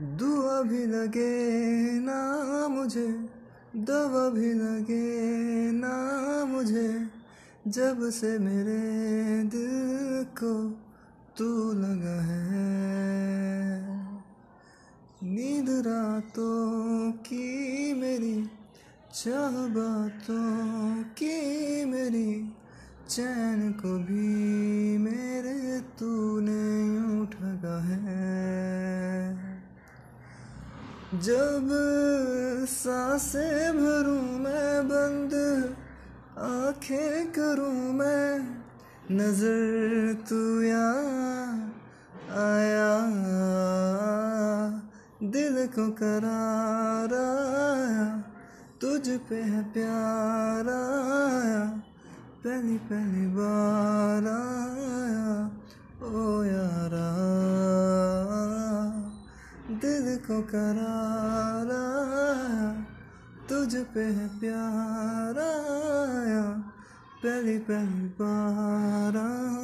दुआ भी लगे ना मुझे, दवा भी लगे ना मुझे। जब से मेरे दिल को तू लगा है, नींद रातों की मेरी, चाह बातों की मेरी, चैन को भी मेरे तूने यूँ ठगा है। जब साँसें भरूं मैं, बंद आँखें करूँ मैं, नज़र तू आया, दिल को करारा, तुझ पे है प्यार, पहली पहली बार दिल को करारा तुझ पे है प्यारा पहली पहली यारा